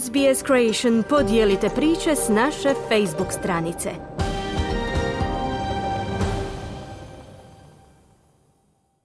SBS Creation podijelite priče s naše Facebook stranice.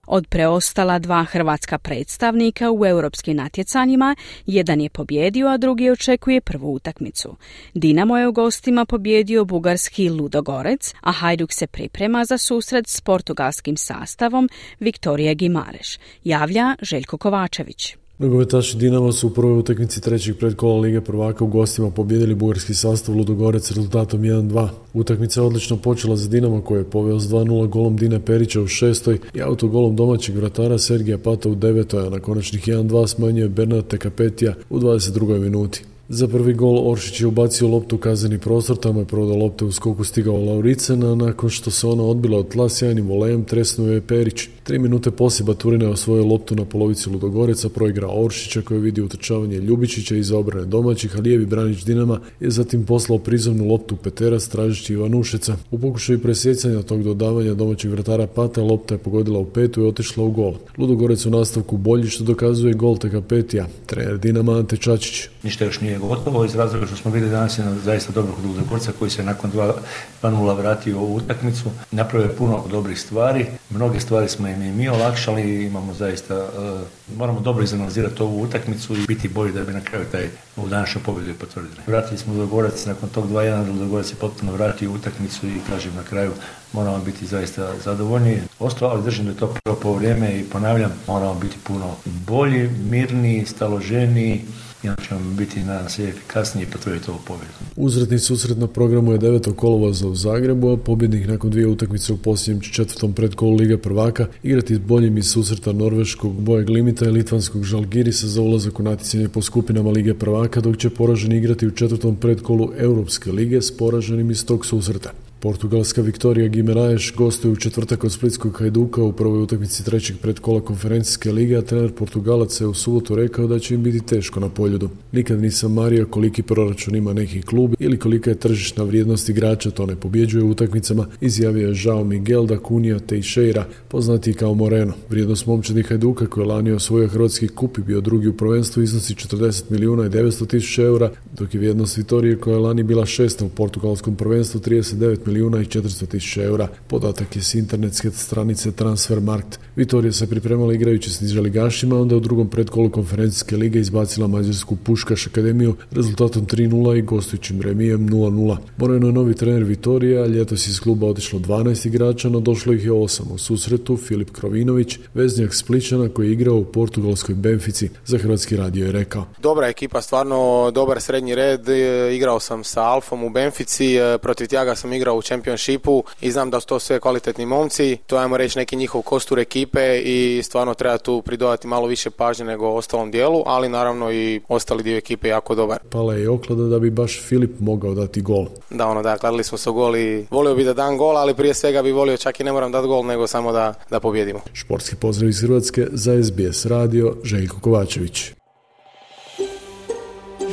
Od preostala dva hrvatska predstavnika u europskim natjecanjima, jedan je pobjedio, a drugi očekuje prvu utakmicu. Dinamo je u gostima pobjedio bugarski Ludogorec, a Hajduk se priprema za susret s portugalskim sastavom Viktorije Gimareš, javlja Željko Kovačević. Nogometaši Dinamo su u prvoj utakmici trećeg predkola Lige prvaka u gostima pobjedili bugarski sastav Ludogorec rezultatom 1-2. Utakmica je odlično počela za Dinamo koji je poveo s 2-0 golom Dina Perića u šestoj i autogolom domaćeg vratara Sergija Pata u devetoj, a na konačnih 1-2 smanjuje Bernard Tekapetija u 22. minuti. Za prvi gol Oršić je ubacio loptu u kazani prostor, tamo je prodao lopte u skoku stigao Lauricena, nakon što se ona odbila od tla sjajnim volejem tresnuo je Perić. Tri minute poslije Baturina je osvojio loptu na polovici Ludogoreca, proigra Oršića koji vidi utrčavanje Ljubičića iz obrane domaćih, a lijevi branić Dinama je zatim poslao prizemnu loptu Petera stražići Ivanušeca. U pokušaju presjecanja tog dodavanja domaćeg vratara Pata lopta je pogodila u petu i otišla u gol. Ludogorec u nastavku bolji što dokazuje gol Teka Petija, trener Dinama Ante Čačić. Ništa još nije gotovo iz razloga što smo vidjeli danas jedan zaista dobrog Ludogorca koji se nakon 2-0 vratio u utakmicu. Napravio je puno dobrih stvari, mnoge stvari smo im i mi olakšali, imamo zaista, uh, moramo dobro izanalizirati ovu utakmicu i biti bolji da bi na kraju taj u današnju pobjedu potvrdili. Vratili smo Ludogorac, nakon tog 2-1 Ludogorac je potpuno vratio utakmicu i kažem na kraju moramo biti zaista zadovoljni. Ostalo, ali držim da je to prvo po vrijeme i ponavljam, moramo biti puno bolji, mirniji, staloženiji, i onda ćemo biti nadam se efikasnije i potvrditi ovu pobjedu. Uzretni susret na programu je 9. kolovoza u Zagrebu, a pobjednik nakon dvije utakmice u posljednjem četvrtom predkolu Lige prvaka igrati s boljim iz susreta norveškog boja Glimita i litvanskog Žalgirisa za ulazak u natjecanje po skupinama Lige prvaka, dok će poraženi igrati u četvrtom predkolu Europske lige s poraženim iz tog susreta. Portugalska Viktorija Gimeraješ gostuje u četvrtak od Splitskog Hajduka u prvoj utakmici trećeg predkola konferencijske lige, a trener Portugalac je u subotu rekao da će im biti teško na poljudu. Nikad nisam mario koliki proračun ima neki klub ili kolika je tržišna vrijednost igrača, to ne pobjeđuje u utakmicama, izjavio je Žao Miguel da Kunija Teixeira, poznati kao Moreno. Vrijednost momčadi Hajduka koji je lani osvojio hrvatski kup i bio drugi u prvenstvu iznosi 40 milijuna i 900 tisuća eura, dok je vrijednost Vitorije koja je lani bila šesta u portugalskom prvenstvu 39 milijuna i 400 tisuća eura. Podatak je s internetske stranice Transfermarkt. Vitorija se pripremala igrajući s nižaligašima, onda u drugom predkolu konferencijske lige izbacila mađarsku Puškaš akademiju rezultatom 3-0 i gostujućim remijem 0-0. Moreno je novi trener Vitorija, ljetos iz kluba otišlo 12 igrača, no došlo ih je 8. U susretu Filip Krovinović, veznjak Spličana koji je igrao u portugalskoj Benfici, za Hrvatski radio je rekao. Dobra ekipa, stvarno dobar srednji red, e, igrao sam sa Alfom u Benfici, e, protiv Tjaga sam igrao u Championshipu i znam da su to sve kvalitetni momci. To ajmo reći neki njihov kostur ekipe i stvarno treba tu pridodati malo više pažnje nego ostalom dijelu, ali naravno i ostali dio ekipe jako dobar. Pala je oklada da bi baš Filip mogao dati gol. Da, ono da, kladili smo se gol i volio bi da dam gol, ali prije svega bi volio čak i ne moram dati gol, nego samo da, da pobjedimo. Športski pozdrav iz Hrvatske za SBS radio Željko Kovačević.